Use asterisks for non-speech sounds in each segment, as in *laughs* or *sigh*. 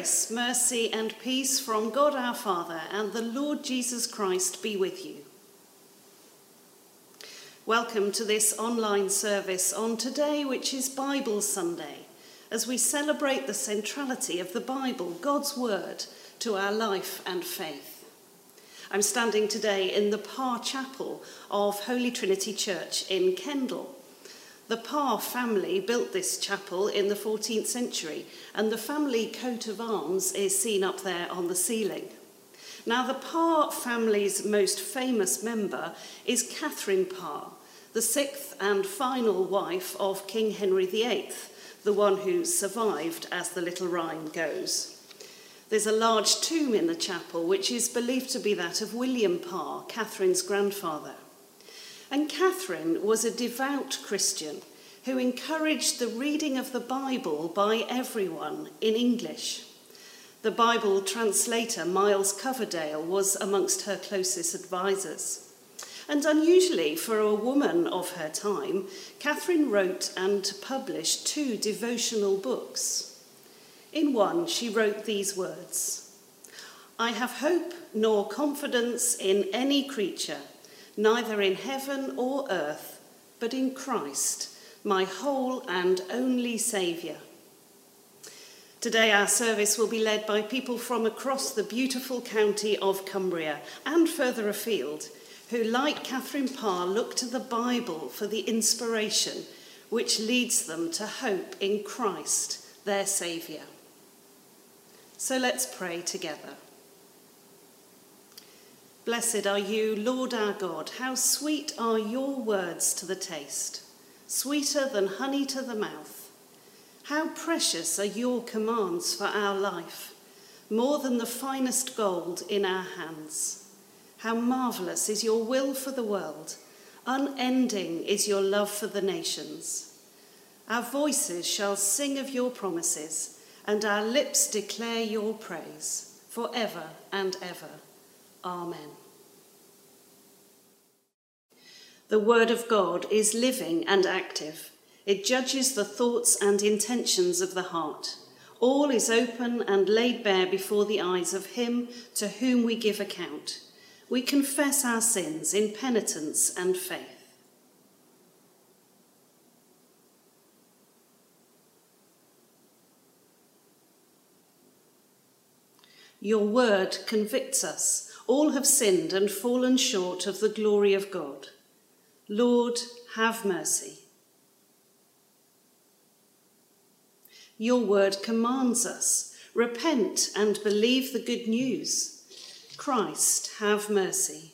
Grace, mercy, and peace from God our Father and the Lord Jesus Christ be with you. Welcome to this online service on today, which is Bible Sunday, as we celebrate the centrality of the Bible, God's Word, to our life and faith. I'm standing today in the Parr Chapel of Holy Trinity Church in Kendal. The Parr family built this chapel in the 14th century, and the family coat of arms is seen up there on the ceiling. Now, the Parr family's most famous member is Catherine Parr, the sixth and final wife of King Henry VIII, the one who survived, as the little rhyme goes. There's a large tomb in the chapel, which is believed to be that of William Parr, Catherine's grandfather. And Catherine was a devout Christian who encouraged the reading of the Bible by everyone in English. The Bible translator Miles Coverdale was amongst her closest advisors. And unusually for a woman of her time, Catherine wrote and published two devotional books. In one, she wrote these words I have hope nor confidence in any creature neither in heaven or earth, but in Christ, my whole and only Saviour. Today, our service will be led by people from across the beautiful county of Cumbria and further afield, who, like Catherine Parr, look to the Bible for the inspiration which leads them to hope in Christ, their Saviour. So let's pray together. Blessed are you, Lord our God. How sweet are your words to the taste, sweeter than honey to the mouth. How precious are your commands for our life, more than the finest gold in our hands. How marvellous is your will for the world, unending is your love for the nations. Our voices shall sing of your promises, and our lips declare your praise, forever and ever. Amen. The Word of God is living and active. It judges the thoughts and intentions of the heart. All is open and laid bare before the eyes of Him to whom we give account. We confess our sins in penitence and faith. Your word convicts us. All have sinned and fallen short of the glory of God. Lord, have mercy. Your word commands us repent and believe the good news. Christ, have mercy.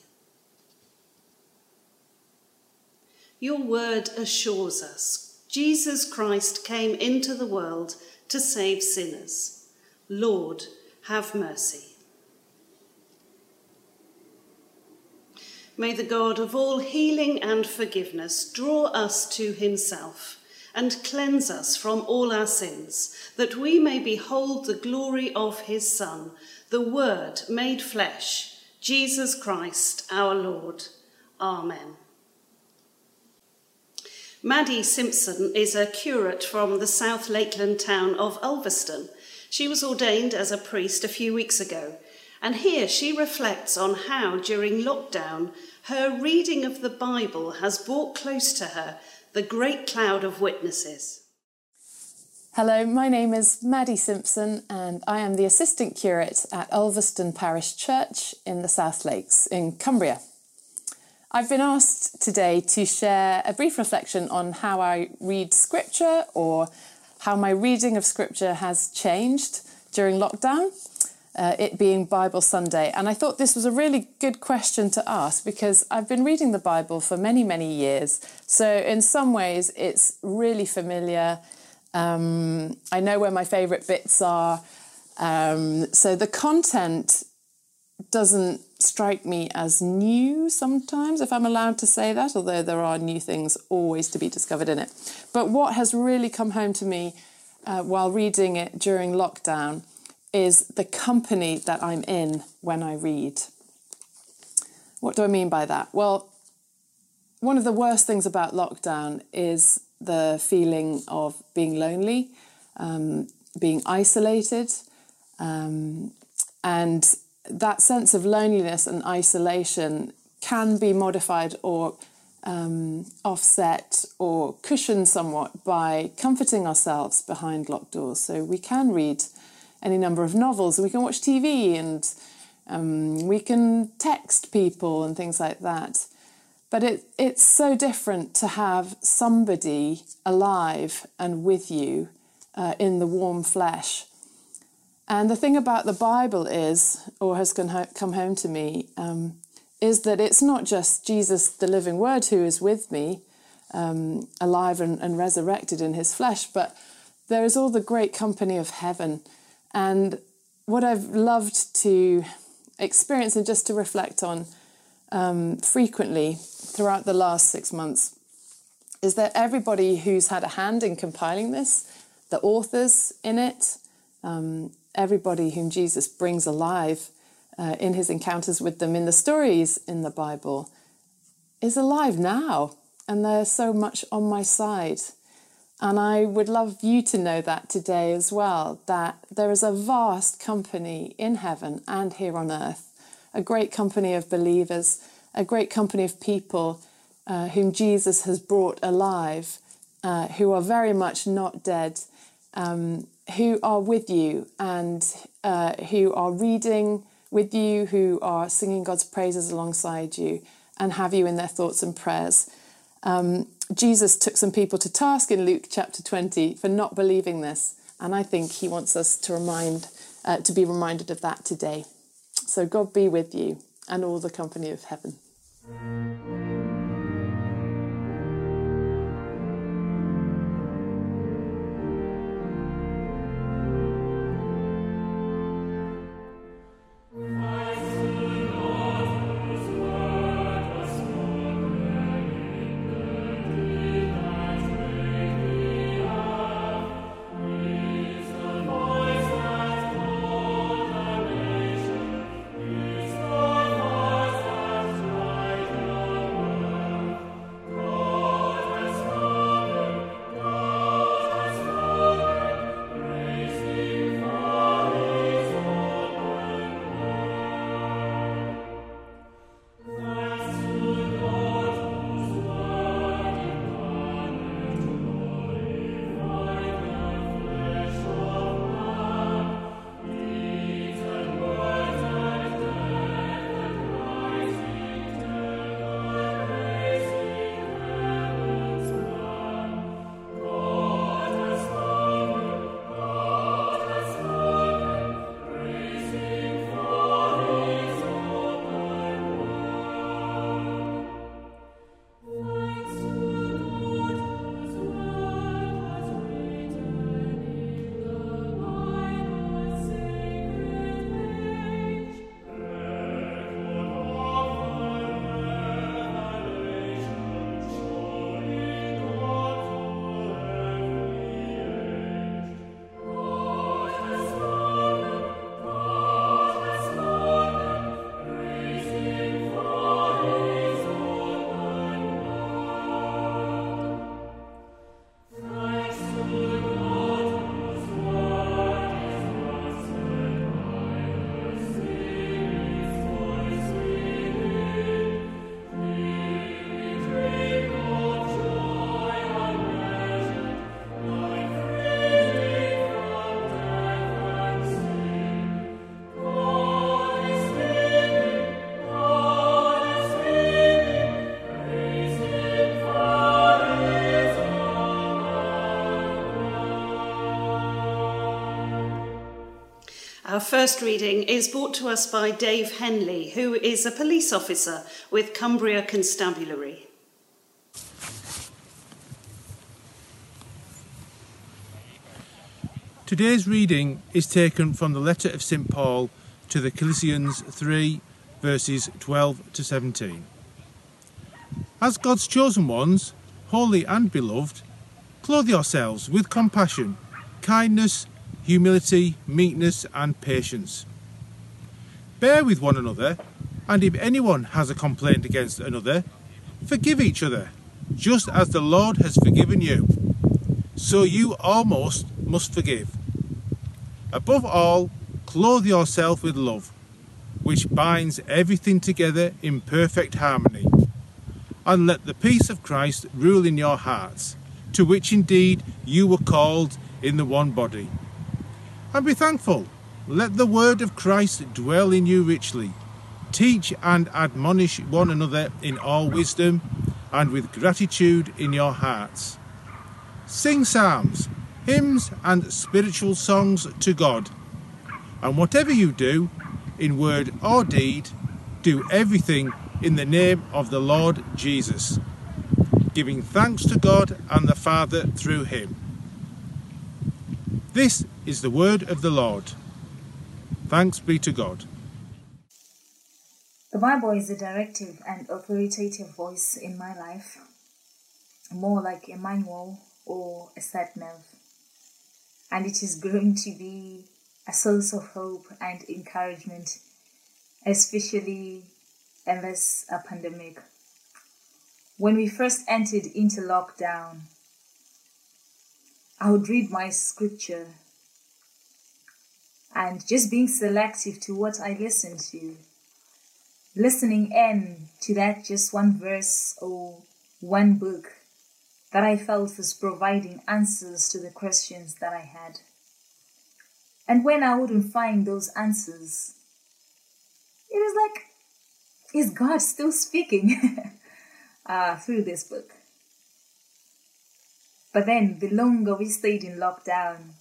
Your word assures us Jesus Christ came into the world to save sinners. Lord, have mercy. May the God of all healing and forgiveness draw us to himself and cleanse us from all our sins, that we may behold the glory of his Son, the Word made flesh, Jesus Christ our Lord. Amen. Maddie Simpson is a curate from the South Lakeland town of Ulverston. She was ordained as a priest a few weeks ago and here she reflects on how, during lockdown, her reading of the Bible has brought close to her the great cloud of witnesses. Hello, my name is Maddie Simpson, and I am the assistant curate at Ulverston Parish Church in the South Lakes in Cumbria. I've been asked today to share a brief reflection on how I read scripture or how my reading of scripture has changed during lockdown uh, it being Bible Sunday. And I thought this was a really good question to ask because I've been reading the Bible for many, many years. So, in some ways, it's really familiar. Um, I know where my favourite bits are. Um, so, the content doesn't strike me as new sometimes, if I'm allowed to say that, although there are new things always to be discovered in it. But what has really come home to me uh, while reading it during lockdown is the company that I'm in when I read. What do I mean by that? Well, one of the worst things about lockdown is the feeling of being lonely, um, being isolated, Um, and that sense of loneliness and isolation can be modified or um, offset or cushioned somewhat by comforting ourselves behind locked doors. So we can read any number of novels, we can watch TV, and um, we can text people and things like that. But it, it's so different to have somebody alive and with you uh, in the warm flesh. And the thing about the Bible is, or has come home to me, um, is that it's not just Jesus, the living Word, who is with me, um, alive and, and resurrected in his flesh, but there is all the great company of heaven. And what I've loved to experience and just to reflect on um, frequently throughout the last six months is that everybody who's had a hand in compiling this, the authors in it, um, everybody whom Jesus brings alive uh, in his encounters with them in the stories in the Bible, is alive now. And they're so much on my side. And I would love you to know that today as well that there is a vast company in heaven and here on earth, a great company of believers, a great company of people uh, whom Jesus has brought alive, uh, who are very much not dead, um, who are with you and uh, who are reading with you, who are singing God's praises alongside you, and have you in their thoughts and prayers. Um, Jesus took some people to task in Luke chapter 20 for not believing this, and I think he wants us to remind, uh, to be reminded of that today. So God be with you and all the company of heaven. First reading is brought to us by Dave Henley, who is a police officer with Cumbria Constabulary. Today's reading is taken from the letter of St Paul to the Colossians 3, verses 12 to 17. As God's chosen ones, holy and beloved, clothe yourselves with compassion, kindness, humility, meekness, and patience. Bear with one another, and if anyone has a complaint against another, forgive each other, just as the Lord has forgiven you. So you almost must forgive. Above all, clothe yourself with love, which binds everything together in perfect harmony. And let the peace of Christ rule in your hearts, to which indeed you were called in the one body. And be thankful. Let the word of Christ dwell in you richly. Teach and admonish one another in all wisdom and with gratitude in your hearts. Sing psalms, hymns, and spiritual songs to God. And whatever you do, in word or deed, do everything in the name of the Lord Jesus, giving thanks to God and the Father through him. This is the word of the Lord. Thanks be to God. The Bible is a directive and authoritative voice in my life, more like a manual or a sat nav. And it is going to be a source of hope and encouragement, especially this uh, pandemic. When we first entered into lockdown, I would read my scripture and just being selective to what I listen to, listening in to that just one verse or one book that I felt was providing answers to the questions that I had. And when I wouldn't find those answers, it was like, is God still speaking uh, *laughs* through this book? But then, the longer we stayed in lockdown,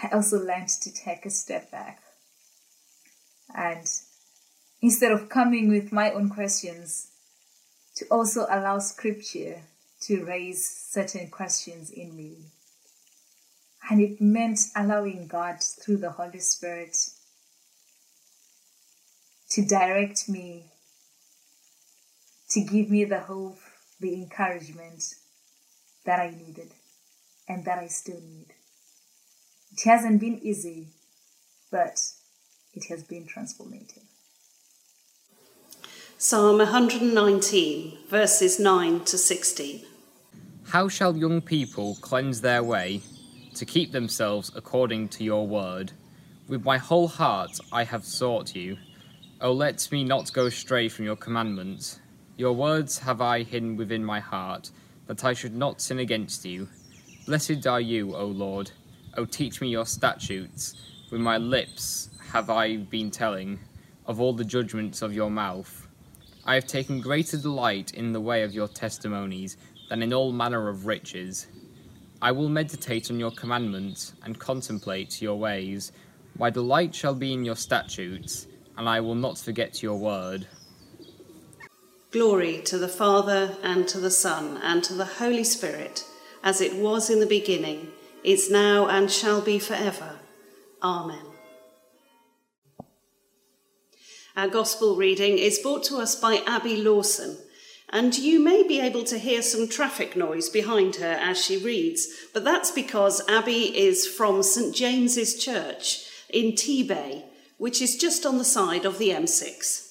I also learned to take a step back. And instead of coming with my own questions, to also allow scripture to raise certain questions in me. And it meant allowing God through the Holy Spirit to direct me, to give me the hope, the encouragement that I needed and that I still need. It hasn't been easy, but it has been transformative. Psalm 119, verses 9 to 16. How shall young people cleanse their way to keep themselves according to your word? With my whole heart I have sought you. O let me not go astray from your commandments. Your words have I hidden within my heart, that I should not sin against you. Blessed are you, O Lord. O teach me your statutes. With my lips have I been telling of all the judgments of your mouth. I have taken greater delight in the way of your testimonies than in all manner of riches. I will meditate on your commandments and contemplate your ways. My delight shall be in your statutes, and I will not forget your word. Glory to the Father, and to the Son, and to the Holy Spirit, as it was in the beginning, is now, and shall be forever. Amen. Our Gospel reading is brought to us by Abby Lawson, and you may be able to hear some traffic noise behind her as she reads, but that's because Abby is from St James's Church in Tebay, which is just on the side of the M6.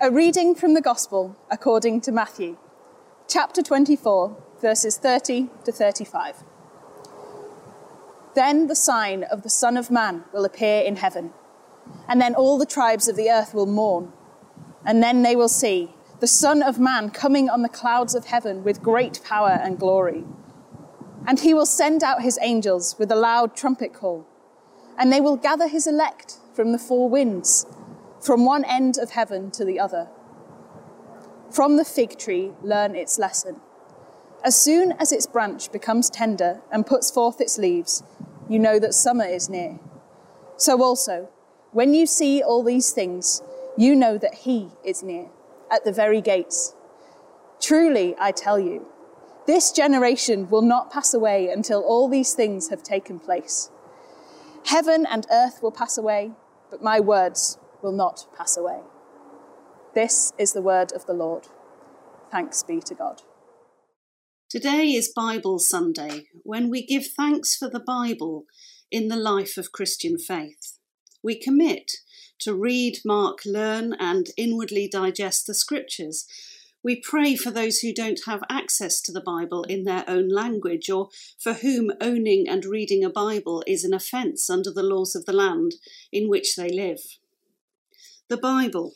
A reading from the Gospel according to Matthew, chapter 24, verses 30 to 35. Then the sign of the Son of Man will appear in heaven and then all the tribes of the earth will mourn. And then they will see the Son of Man coming on the clouds of heaven with great power and glory. And he will send out his angels with a loud trumpet call, and they will gather his elect from the four winds, from one end of heaven to the other. From the fig tree, learn its lesson. As soon as its branch becomes tender and puts forth its leaves, you know that summer is near. So also, when you see all these things, you know that he is near, at the very gates. Truly, I tell you, this generation will not pass away until all these things have taken place. Heaven and earth will pass away, but my words will not pass away. This is the word of the Lord. Thanks be to God. Today is Bible Sunday, when we give thanks for the Bible in the life of Christian faith we commit to read, mark, learn, and inwardly digest the scriptures. We pray for those who don't have access to the Bible in their own language, or for whom owning and reading a Bible is an offence under the laws of the land in which they live. The Bible,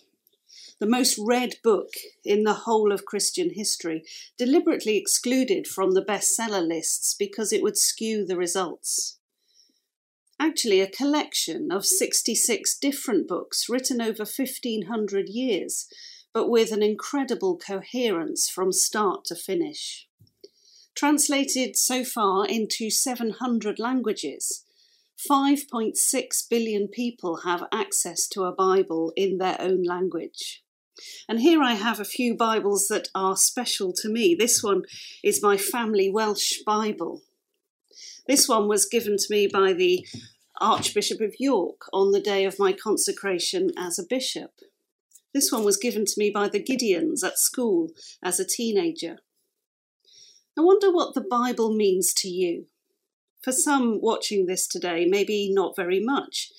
the most read book in the whole of Christian history, deliberately excluded from the bestseller lists because it would skew the results. Actually, a collection of 66 different books written over 1500 years but with an incredible coherence from start to finish. Translated so far into 700 languages, 5.6 billion people have access to a Bible in their own language. And here I have a few Bibles that are special to me. This one is my family Welsh Bible. This one was given to me by the Archbishop of York on the day of my consecration as a bishop. This one was given to me by the Gideons at school as a teenager. I wonder what the Bible means to you. For some watching this today, maybe not very much.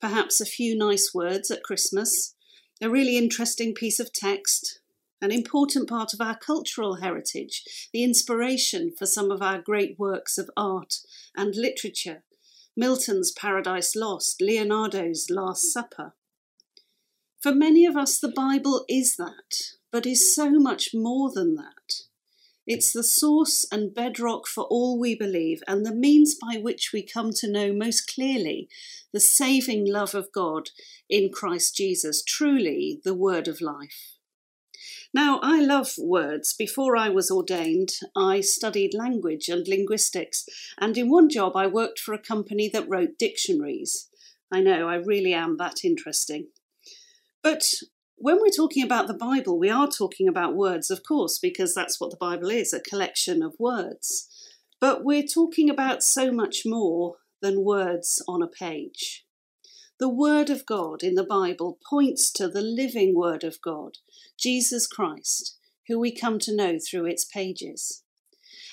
Perhaps a few nice words at Christmas, a really interesting piece of text, an important part of our cultural heritage, the inspiration for some of our great works of art and literature, Milton's Paradise Lost, Leonardo's Last Supper. For many of us, the Bible is that, but is so much more than that. It's the source and bedrock for all we believe, and the means by which we come to know most clearly the saving love of God in Christ Jesus, truly the word of life. Now, I love words. Before I was ordained, I studied language and linguistics, and in one job, I worked for a company that wrote dictionaries. I know, I really am that interesting. But when we're talking about the Bible, we are talking about words, of course, because that's what the Bible is a collection of words. But we're talking about so much more than words on a page. The Word of God in the Bible points to the living Word of God, Jesus Christ, who we come to know through its pages.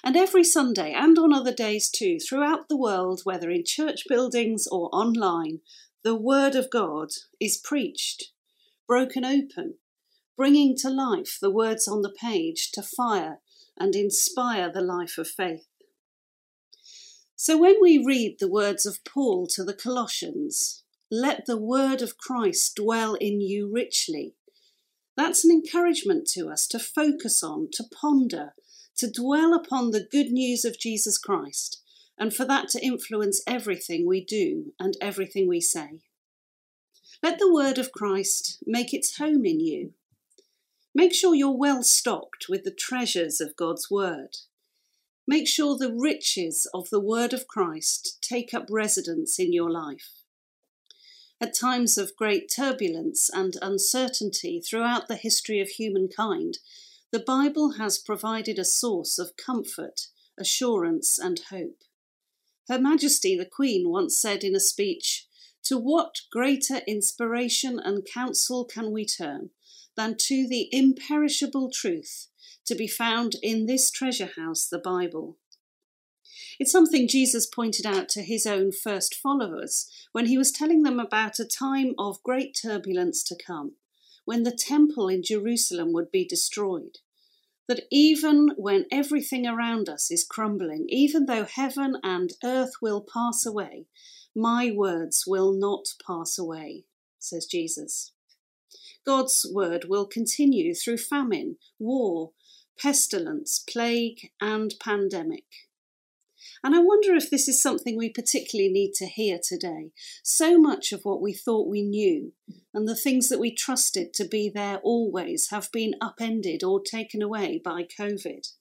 And every Sunday, and on other days too, throughout the world, whether in church buildings or online, the Word of God is preached broken open, bringing to life the words on the page to fire and inspire the life of faith. So when we read the words of Paul to the Colossians, let the word of Christ dwell in you richly. That's an encouragement to us to focus on, to ponder, to dwell upon the good news of Jesus Christ, and for that to influence everything we do and everything we say. Let the word of Christ make its home in you. Make sure you're well stocked with the treasures of God's word. Make sure the riches of the word of Christ take up residence in your life. At times of great turbulence and uncertainty throughout the history of humankind, the Bible has provided a source of comfort, assurance, and hope. Her Majesty the Queen once said in a speech, to what greater inspiration and counsel can we turn than to the imperishable truth to be found in this treasure house, the Bible? It's something Jesus pointed out to his own first followers when he was telling them about a time of great turbulence to come, when the temple in Jerusalem would be destroyed. That even when everything around us is crumbling, even though heaven and earth will pass away, my words will not pass away, says Jesus. God's word will continue through famine, war, pestilence, plague, and pandemic. And I wonder if this is something we particularly need to hear today. So much of what we thought we knew and the things that we trusted to be there always have been upended or taken away by COVID.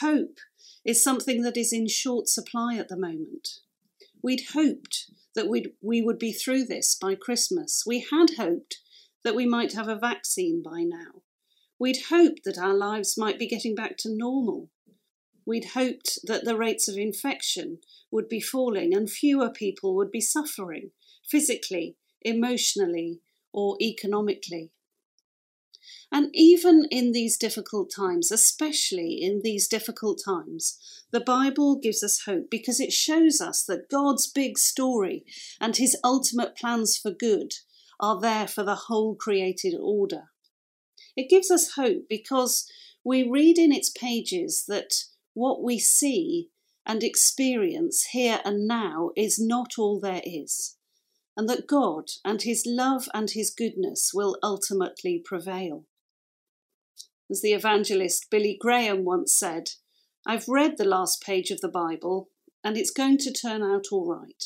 Hope is something that is in short supply at the moment. We'd hoped that we'd, we would be through this by Christmas. We had hoped that we might have a vaccine by now. We'd hoped that our lives might be getting back to normal. We'd hoped that the rates of infection would be falling and fewer people would be suffering physically, emotionally, or economically. And even in these difficult times, especially in these difficult times, the Bible gives us hope because it shows us that God's big story and his ultimate plans for good are there for the whole created order. It gives us hope because we read in its pages that what we see and experience here and now is not all there is, and that God and His love and His goodness will ultimately prevail. As the evangelist Billy Graham once said, I've read the last page of the Bible and it's going to turn out all right.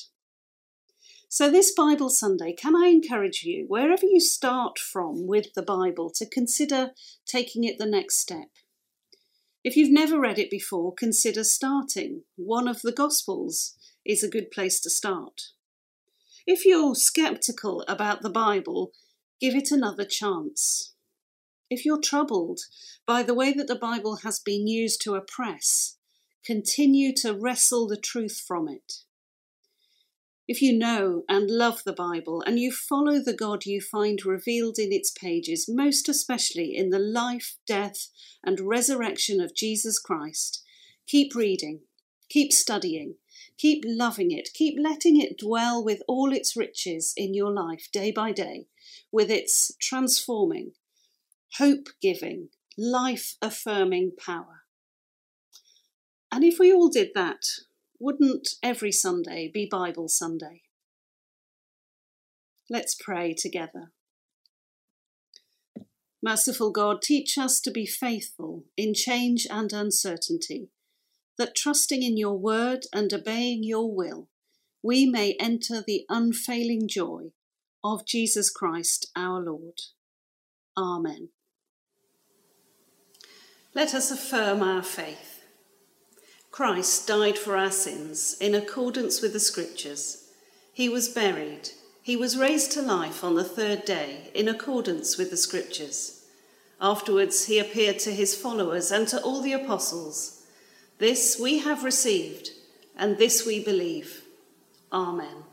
So, this Bible Sunday, can I encourage you, wherever you start from with the Bible, to consider taking it the next step? If you've never read it before, consider starting. One of the Gospels is a good place to start. If you're sceptical about the Bible, give it another chance. If you're troubled by the way that the Bible has been used to oppress, continue to wrestle the truth from it. If you know and love the Bible and you follow the God you find revealed in its pages, most especially in the life, death, and resurrection of Jesus Christ, keep reading, keep studying, keep loving it, keep letting it dwell with all its riches in your life day by day, with its transforming, hope giving, life affirming power. And if we all did that, wouldn't every Sunday be Bible Sunday? Let's pray together. Merciful God, teach us to be faithful in change and uncertainty, that trusting in your word and obeying your will, we may enter the unfailing joy of Jesus Christ our Lord. Amen. Let us affirm our faith. Christ died for our sins in accordance with the Scriptures. He was buried. He was raised to life on the third day in accordance with the Scriptures. Afterwards, he appeared to his followers and to all the apostles. This we have received, and this we believe. Amen.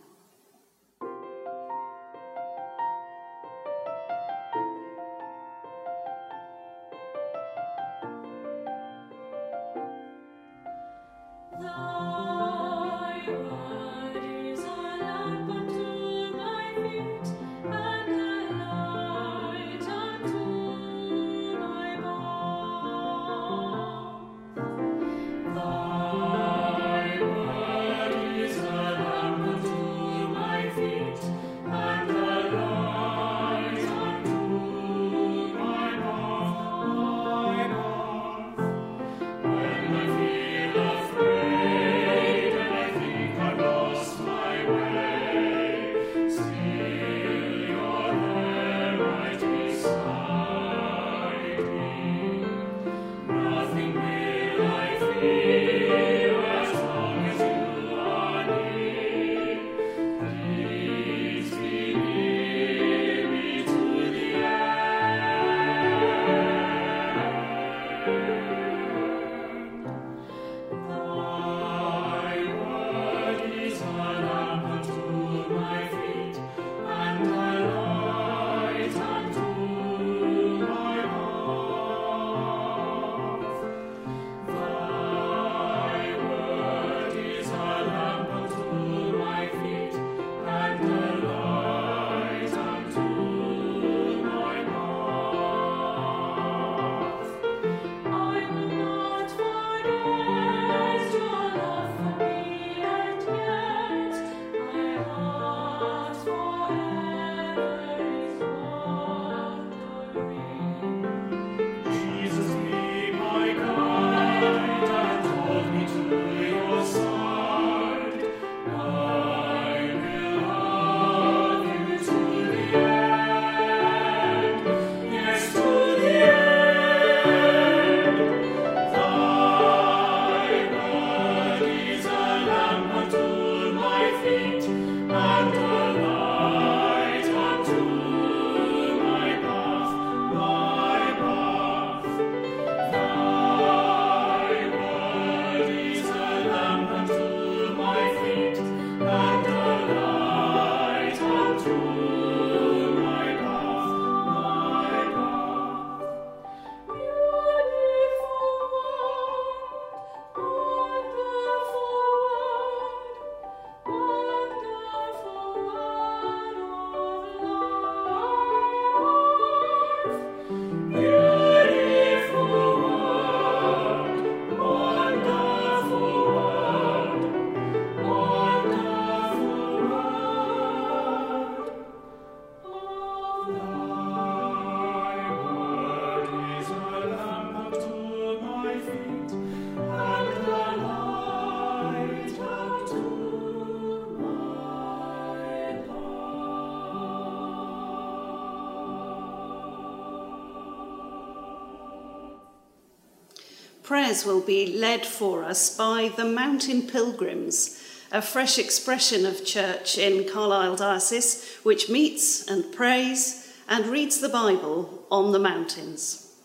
Prayers will be led for us by the Mountain Pilgrims, a fresh expression of church in Carlisle Diocese, which meets and prays and reads the Bible on the mountains.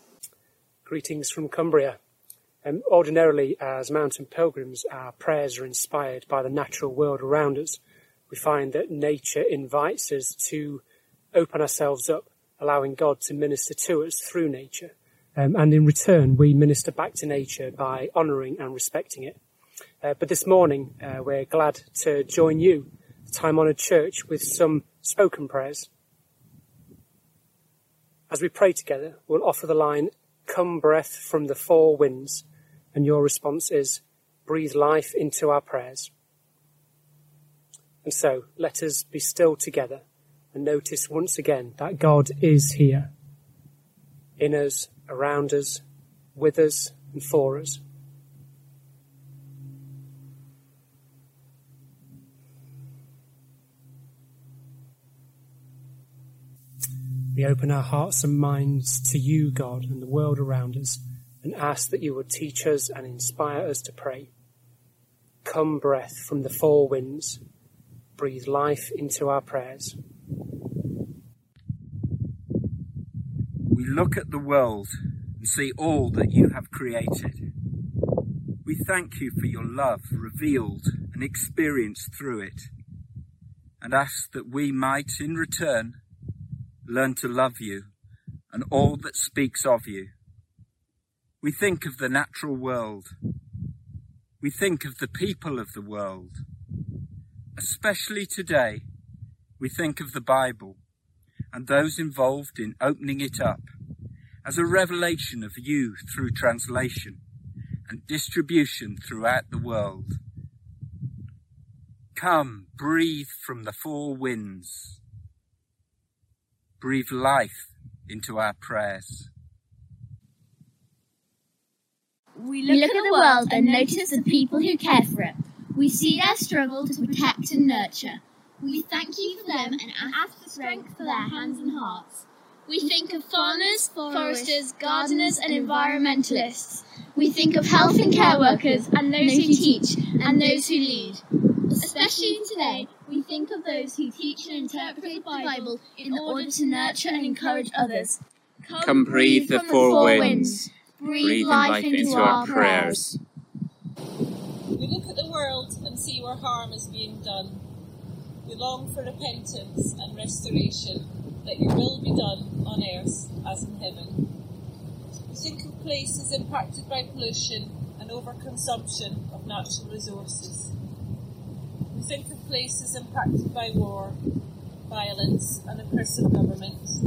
Greetings from Cumbria. Um, ordinarily, as mountain pilgrims, our prayers are inspired by the natural world around us. We find that nature invites us to open ourselves up, allowing God to minister to us through nature. Um, and in return, we minister back to nature by honouring and respecting it. Uh, but this morning, uh, we're glad to join you, the time honoured church, with some spoken prayers. As we pray together, we'll offer the line, Come breath from the four winds, and your response is, Breathe life into our prayers. And so, let us be still together and notice once again that God is here, in us around us, with us, and for us. We open our hearts and minds to you, God, and the world around us, and ask that you would teach us and inspire us to pray. Come, breath from the four winds, breathe life into our prayers. We look at the world and see all that you have created. We thank you for your love revealed and experienced through it, and ask that we might, in return, learn to love you and all that speaks of you. We think of the natural world. We think of the people of the world. Especially today, we think of the Bible and those involved in opening it up as a revelation of you through translation and distribution throughout the world. Come, breathe from the four winds. Breathe life into our prayers. We look, we look at the world and notice the people who care for it. We see their struggle to protect and nurture. We thank you for them and ask for strength for their hands and hearts. We think of farmers, foresters, gardeners, and environmentalists. We think of health and care workers and those who teach and those who lead. Especially today, we think of those who teach and interpret the Bible in order to nurture and encourage others. Come, Come breathe the four winds. Breathe life into our prayers. We look at the world and see where harm is being done. We long for repentance and restoration, that your will be done on earth as in heaven. We think of places impacted by pollution and overconsumption of natural resources. We think of places impacted by war, violence, and oppressive governments.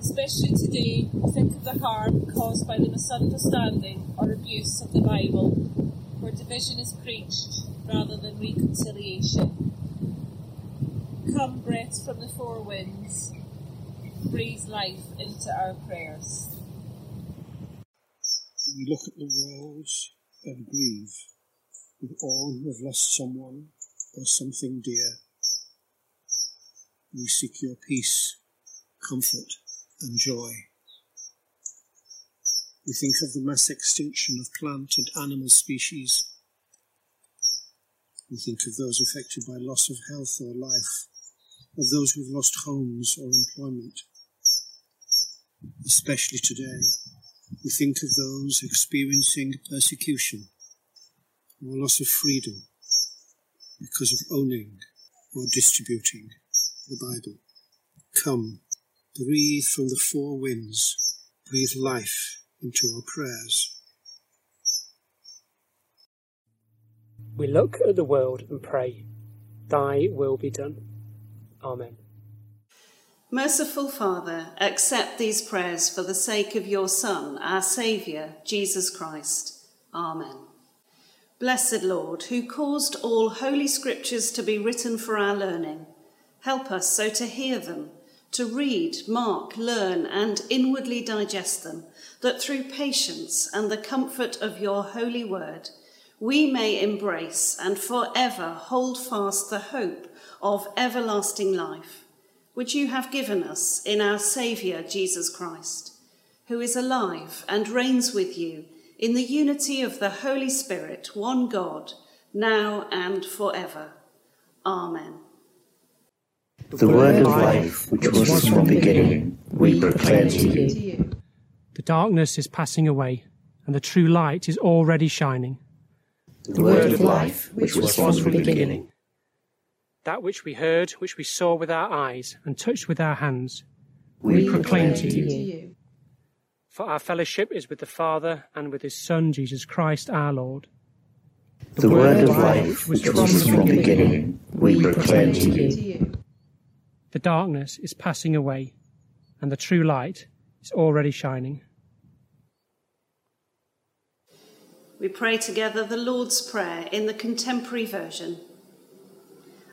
Especially today, we think of the harm caused by the misunderstanding or abuse of the Bible, where division is preached rather than reconciliation. Come, breath from the four winds, breathe life into our prayers. We look at the world and grieve with all who have lost someone or something dear. We seek your peace, comfort, and joy. We think of the mass extinction of plant and animal species. We think of those affected by loss of health or life, of those who have lost homes or employment. Especially today, we think of those experiencing persecution or loss of freedom because of owning or distributing the Bible. Come, breathe from the four winds, breathe life into our prayers. We look at the world and pray, Thy will be done. Amen. Merciful Father, accept these prayers for the sake of your Son, our Saviour, Jesus Christ. Amen. Blessed Lord, who caused all holy scriptures to be written for our learning, help us so to hear them, to read, mark, learn, and inwardly digest them, that through patience and the comfort of your holy word, we may embrace and forever hold fast the hope of everlasting life, which you have given us in our Saviour Jesus Christ, who is alive and reigns with you in the unity of the Holy Spirit, one God, now and forever. Amen. The word of life, which was from the beginning, we proclaim to you. The darkness is passing away, and the true light is already shining. The word of life, which was from the beginning. That which we heard, which we saw with our eyes, and touched with our hands, we proclaim to you. For our fellowship is with the Father and with his Son, Jesus Christ our Lord. The word of life, which was from the beginning, we proclaim to you. The darkness is passing away, and the true light is already shining. We pray together the Lord's Prayer in the contemporary version.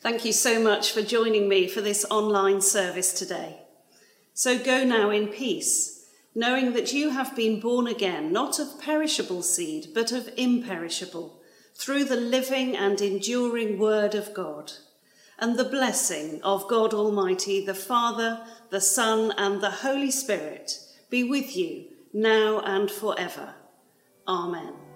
Thank you so much for joining me for this online service today. So go now in peace, knowing that you have been born again, not of perishable seed, but of imperishable, through the living and enduring word of God and the blessing of God Almighty, the Father, the Son, and the Holy Spirit be with you now and forever. Amen.